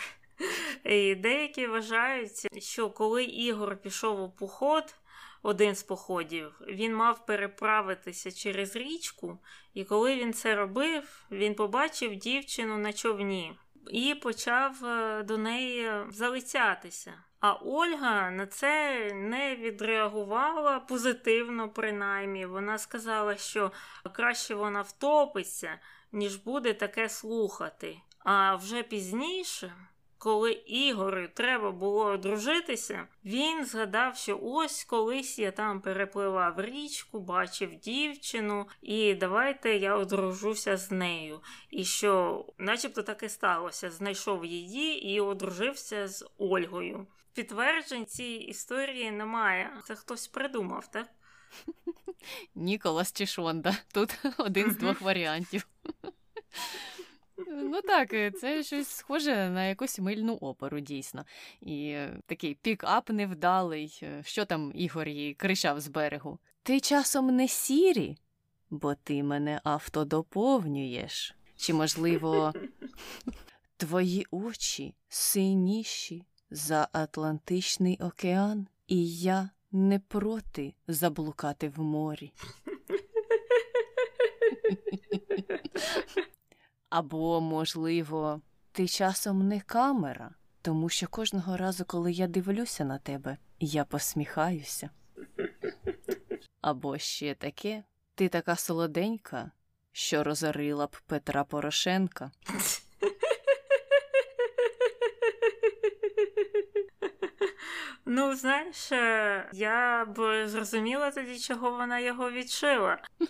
І Деякі вважають, що коли Ігор пішов у поход, один з походів, він мав переправитися через річку, і коли він це робив, він побачив дівчину на човні і почав е, до неї залицятися. А Ольга на це не відреагувала позитивно, принаймні. Вона сказала, що краще вона втопиться, ніж буде таке слухати. А вже пізніше, коли Ігорю треба було одружитися, він згадав, що ось колись я там перепливав річку, бачив дівчину, і давайте я одружуся з нею. І що, начебто, так і сталося, знайшов її і одружився з Ольгою підтверджень цій історії немає. Це хтось придумав, так? Ніколас чи Шонда. Тут один з двох варіантів. Ну так, це щось схоже на якусь мильну оперу, дійсно. І такий пік-ап невдалий. Що там Ігор їй кричав з берегу? Ти часом не сірі, бо ти мене автодоповнюєш. Чи, можливо, <laughs> твої очі синіші за Атлантичний океан, і я не проти заблукати в морі. <laughs> Або, можливо, ти часом не камера, тому що кожного разу, коли я дивлюся на тебе, я посміхаюся. Або ще таке, ти така солоденька, що розорила б Петра Порошенка. Ну, знаєш, е, я б зрозуміла тоді, чого вона його відшила. <laughs>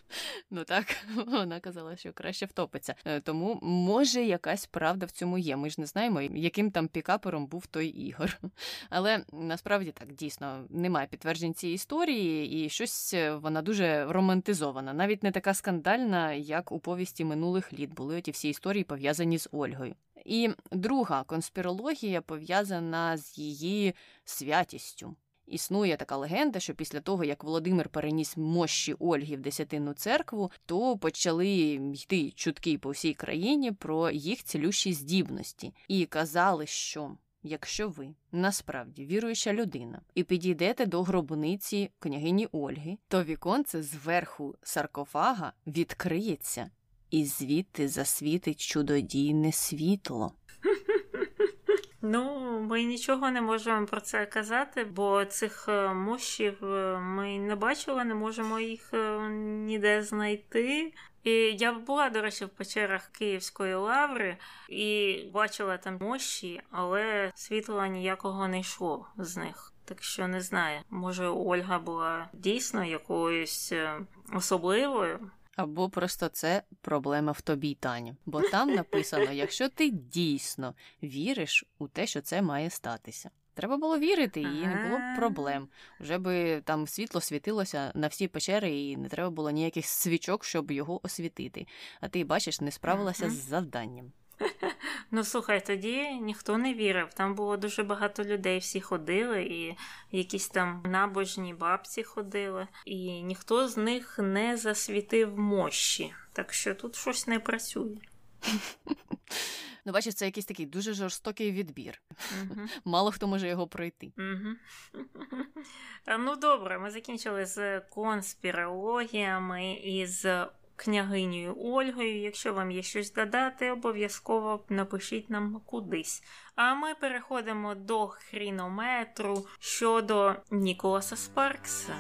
Ну так, <laughs> вона казала, що краще втопиться. Е, тому може якась правда в цьому є. Ми ж не знаємо, яким там пікапером був той ігор. <laughs> Але насправді так дійсно немає підтверджень цієї історії, і щось е, вона дуже романтизована, навіть не така скандальна, як у повісті минулих літ були ті всі історії пов'язані з Ольгою. І друга конспірологія пов'язана з її святістю. Існує така легенда, що після того, як Володимир переніс мощі Ольги в Десятинну церкву, то почали йти чутки по всій країні про їх цілющі здібності, і казали, що якщо ви насправді віруюча людина і підійдете до гробниці княгині Ольги, то віконце зверху саркофага відкриється, і звідти засвітить чудодійне світло. <laughs> Ну, ми нічого не можемо про це казати, бо цих е, мощів е, ми не бачили, не можемо їх е, ніде знайти. І я була, до речі, в печерах Київської лаври і бачила там мощі, але світла ніякого не йшло з них. Так що не знаю, може Ольга була дійсно якоюсь особливою. Або просто це проблема в тобі, Таня. Бо там написано, <laughs> якщо ти дійсно віриш у те, що це має статися. Треба було вірити, і не було б проблем. Вже би там світло світилося на всі печери, і не треба було ніяких свічок, щоб його освітити. А ти бачиш, не справилася з завданням. <laughs> Ну, слухай, тоді ніхто не вірив. Там було дуже багато людей, всі ходили, і якісь там набожні бабці ходили, і ніхто з них не засвітив мощі. Так що тут щось не працює. <laughs> Ну, бачиш, це якийсь такий дуже жорстокий відбір. <laughs> Мало хто може його пройти. <laughs> Ну, добре, ми закінчили з конспірологіями і з княгинею Ольгою. Якщо вам є щось додати, обов'язково напишіть нам кудись. А ми переходимо до хрінометру щодо Ніколаса Спаркса.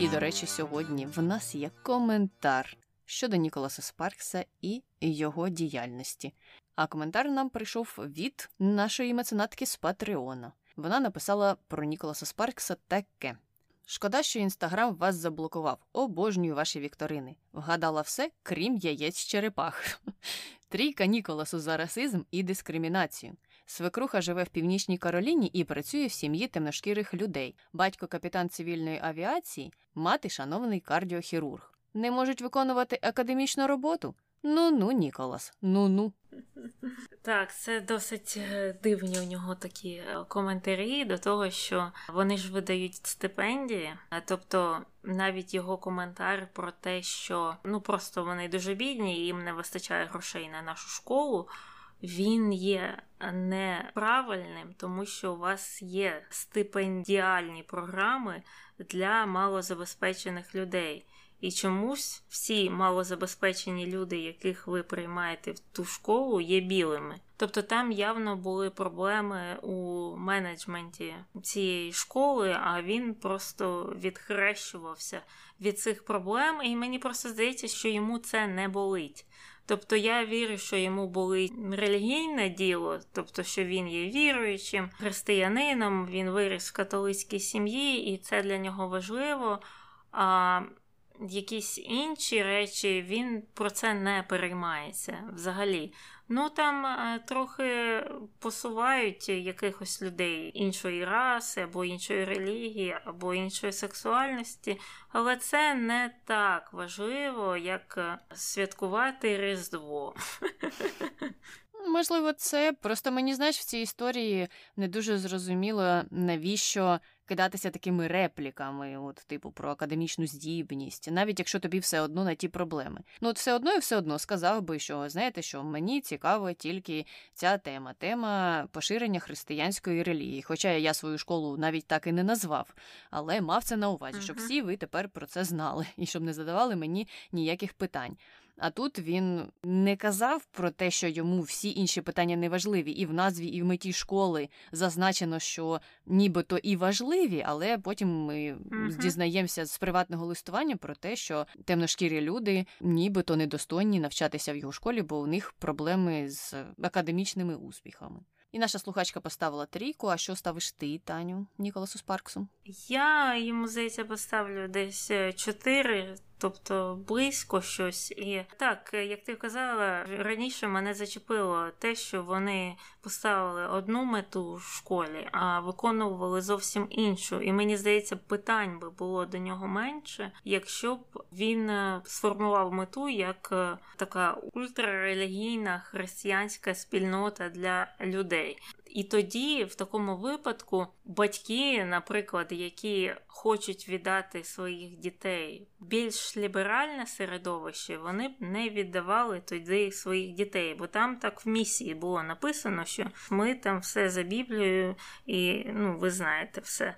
І, до речі, сьогодні в нас є коментар щодо Ніколаса Спаркса і його діяльності. А коментар нам прийшов від нашої меценатки з Патреона. Вона написала про Ніколаса Спаркса таке. Шкода, що інстаграм вас заблокував. Обожнюю ваші вікторини. Вгадала все, крім яєць черепах. <laughs> Трійка Ніколасу за расизм і дискримінацію. Свекруха живе в північній Кароліні і працює в сім'ї темношкірих людей. Батько капітан цивільної авіації, мати шановний кардіохірург. Не можуть виконувати академічну роботу. Ну ну, Ніколас, ну ну. Так, це досить е, дивні у нього такі е, коментарі до того, що вони ж видають стипендії. Тобто навіть його коментар про те, що ну просто вони дуже бідні, їм не вистачає грошей на нашу школу. Він є неправильним, тому що у вас є стипендіальні програми для малозабезпечених людей. І чомусь всі малозабезпечені люди, яких ви приймаєте в ту школу, є білими. Тобто там явно були проблеми у менеджменті цієї школи, а він просто відхрещувався від цих проблем, і мені просто здається, що йому це не болить. Тобто я вірю, що йому болить релігійне діло, тобто, що він є віруючим християнином, він виріс в католицькій сім'ї, і це для нього важливо. А якісь інші речі, він про це не переймається взагалі. Ну там е, трохи посувають якихось людей іншої раси, або іншої релігії, або іншої сексуальності, але це не так важливо, як е, святкувати Різдво. Можливо, це просто мені знаєш в цій історії не дуже зрозуміло, навіщо кидатися такими репліками, от, типу, про академічну здібність, навіть якщо тобі все одно на ті проблеми. Ну, от все одно і все одно сказав би, що знаєте, що мені цікаво тільки ця тема, тема поширення християнської релігії. Хоча я свою школу навіть так і не назвав, але мав це на увазі, щоб всі ви тепер про це знали і щоб не задавали мені ніяких питань. А тут він не казав про те, що йому всі інші питання не важливі, і в назві, і в меті школи зазначено, що нібито і важливі, але потім ми uh-huh. дізнаємося з приватного листування про те, що темношкірі люди нібито недостойні навчатися в його школі, бо у них проблеми з академічними успіхами. І наша слухачка поставила трійку. А що ставиш ти, Таню, Ніколасу Спарксу? Я йому здається поставлю десь е, чотири тобто близько щось. І так, як ти казала, раніше мене зачепило те, що вони поставили одну мету в школі, а виконували зовсім іншу. І мені здається, питань би було до нього менше, якщо б він е, сформував мету як е, така ультрарелігійна християнська спільнота для людей. І тоді, в такому випадку, батьки, наприклад, які хочуть віддати своїх дітей більш ліберальне середовище, вони б не віддавали тоді своїх дітей, бо там так в місії було написано, що ми там все за Біблією, і ну, ви знаєте все.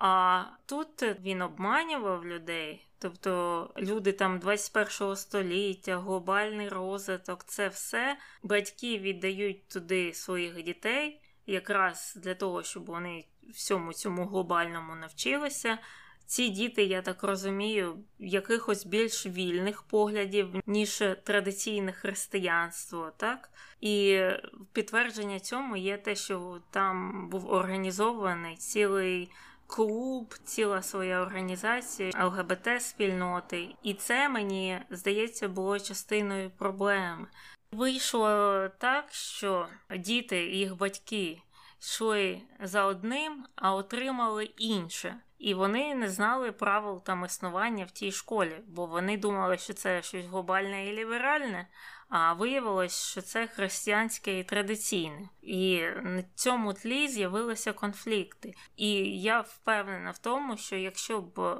А тут він обманював людей. Тобто люди там 21 століття, глобальний розвиток, це все батьки віддають туди своїх дітей, якраз для того, щоб вони всьому цьому глобальному навчилися. Ці діти, я так розумію, якихось більш вільних поглядів, ніж традиційне християнство, так? І підтвердження цьому є те, що там був організований цілий клуб, ціла своя організація ЛГБТ-спільноти, і це мені здається було частиною проблеми. Вийшло так, що діти і їх батьки йшли за одним, а отримали інше. І вони не знали правил там існування в тій школі, бо вони думали, що це щось глобальне і ліберальне, а виявилось, що це християнське і традиційне. І на цьому тлі з'явилися конфлікти. І я впевнена в тому, що якщо б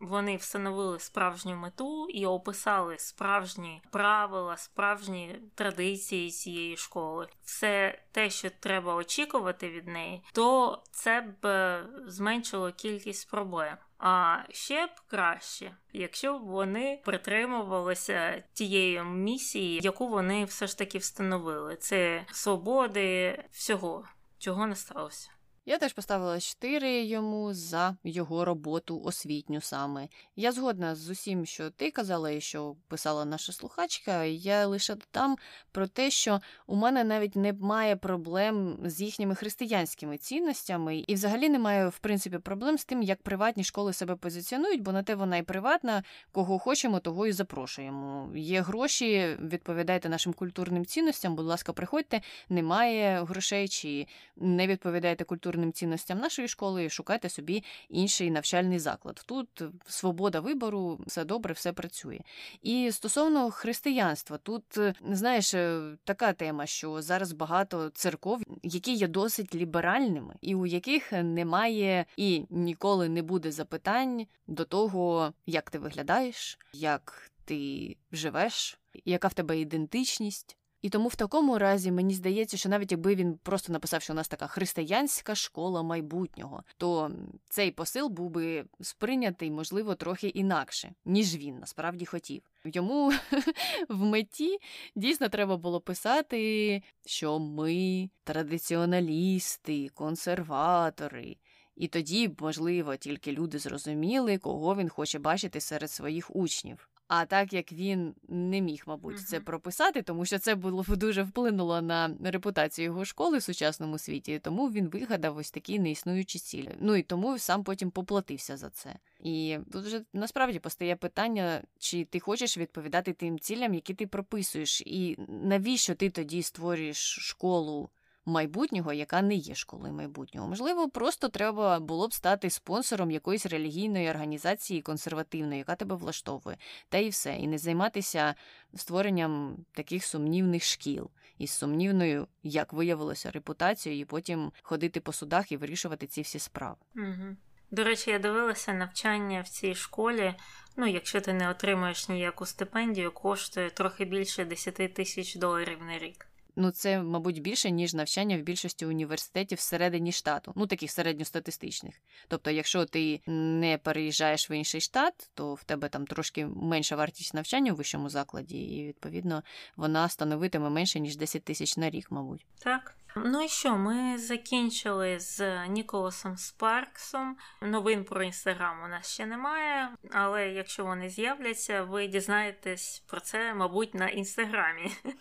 вони встановили справжню мету і описали справжні правила, справжні традиції цієї школи, все те, що треба очікувати від неї, то це б е, зменшило кількість проблем. А ще б краще, якщо б вони притримувалися тієї місії, яку вони все ж таки встановили. Це свободи всього, чого не сталося. Я теж поставила 4 йому за його роботу освітню саме. Я згодна з усім, що ти казала і що писала наша слухачка. Я лише додам про те, що у мене навіть немає проблем з їхніми християнськими цінностями, і взагалі немає в принципі проблем з тим, як приватні школи себе позиціонують, бо на те вона і приватна, кого хочемо, того і запрошуємо. Є гроші, відповідайте нашим культурним цінностям. Будь ласка, приходьте. Немає грошей чи не відповідаєте культурним культурним цінностям нашої школи, шукайте собі інший навчальний заклад. Тут свобода вибору, все добре, все працює. І стосовно християнства, тут е, знаєш, е, така тема, що зараз багато церков, які є досить ліберальними, і у яких немає і ніколи не буде запитань до того, як ти виглядаєш, як ти живеш, яка в тебе ідентичність. І тому в такому разі мені здається, що навіть якби він просто написав, що у нас така християнська школа майбутнього, то цей посил був би сприйнятий, можливо, трохи інакше, ніж він насправді хотів. Йому <laughs> в меті дійсно треба було писати, що ми традиціоналісти, консерватори. І тоді, можливо, тільки люди зрозуміли, кого він хоче бачити серед своїх учнів. А так як він не міг, мабуть, uh-huh. це прописати, тому що це було дуже вплинуло на репутацію його школи в сучасному світі, тому він вигадав ось такі неіснуючі цілі. Ну і тому сам потім поплатився за це. І тут вже насправді постає питання, чи ти хочеш відповідати тим цілям, які ти прописуєш, і навіщо ти тоді створюєш школу? Майбутнього, яка не є школою майбутнього. Можливо, просто треба було б стати спонсором якоїсь релігійної організації консервативної, яка тебе влаштовує, та і все, і не займатися створенням таких сумнівних шкіл із сумнівною, як виявилося, репутацією, і потім ходити по судах і вирішувати ці всі справи. Угу. До речі, я дивилася навчання в цій школі. Ну, якщо ти не отримуєш ніяку стипендію, коштує трохи більше 10 тисяч доларів на рік. Ну, це, мабуть, більше, ніж навчання в більшості університетів всередині штату, ну таких середньостатистичних. Тобто, якщо ти не переїжджаєш в інший штат, то в тебе там трошки менша вартість навчання у вищому закладі, і відповідно вона становитиме менше ніж 10 тисяч на рік, мабуть. Так. Ну і що, ми закінчили з Ніколасом Спарксом. Новин про інстаграм у нас ще немає, але якщо вони з'являться, ви дізнаєтесь про це, мабуть, на інстаграмі. <laughs>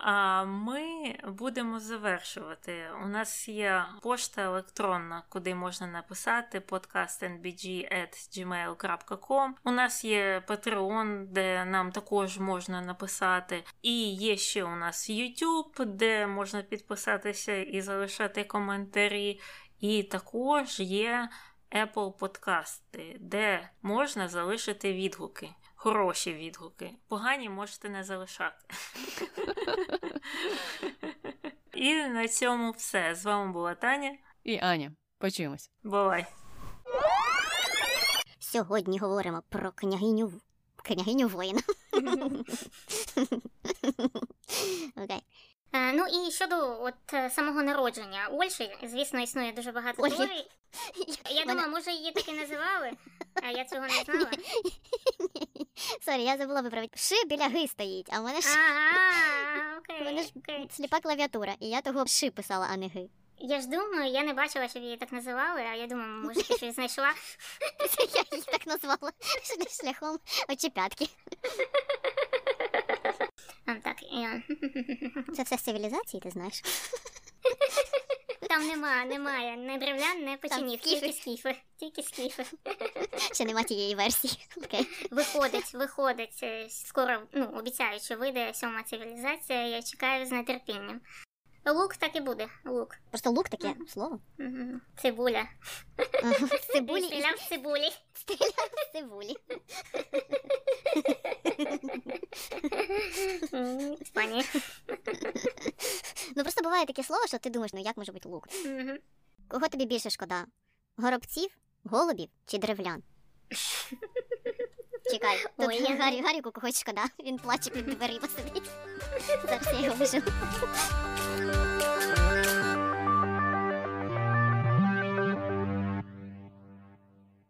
А ми будемо завершувати. У нас є пошта електронна, куди можна написати podcastnbg.gmail.com. У нас є Patreon, де нам також можна написати. І є ще у нас YouTube, де можна підписатися і залишати коментарі. І також є Apple подкасти, де можна залишити відгуки хороші відгуки. Погані можете не залишати. <laughs> І на цьому все. З вами була Таня і Аня. Почуємось. Бувай. Сьогодні говоримо про княгиню княгиню воїна. <laughs> <laughs> Окей. Е, ну і щодо от е, самого народження Ольги, звісно, існує дуже багато теорій. Я думала, може її так і називали, а я цього не знала. <laughs> Sorry, я забула виправити. Ши біля ги стоїть, а в мене ж Ага, окей, <laughs> мене ж окей. сліпа клавіатура, і я того ши писала, а не ги. Я ж думаю, я не бачила, щоб її так називали, а я думаю, може, ти щось знайшла. <laughs> Я її так назвала шляхом очіпятки. Так, я... <laughs> Це все з цивілізації, ти знаєш. <laughs> Там нема, немає не древлян, не печенів, тільки скіфи. Тільки скіфи. Ще нема тієї версії. Окей. Виходить, виходить. е, Скоро, ну, обіцяючи що вийде сьома цивілізація, я чекаю з нетерпінням. Лук так і буде, лук. Просто лук таке слово. Мгм. Цибуля. <laughs> Цибулі Стріляв з цибулі. стріляв з цибулі. Іспанія. Ну просто буває таке слово, що ти думаєш, ну як може бути лук? Кого тобі більше шкода? Горобців, голубів чи древлян? <laughs> Чекай, тут Ой, я- Гаррі, Гаррі когось шкода. Він плаче під дверима сидить. Зараз я його вижу.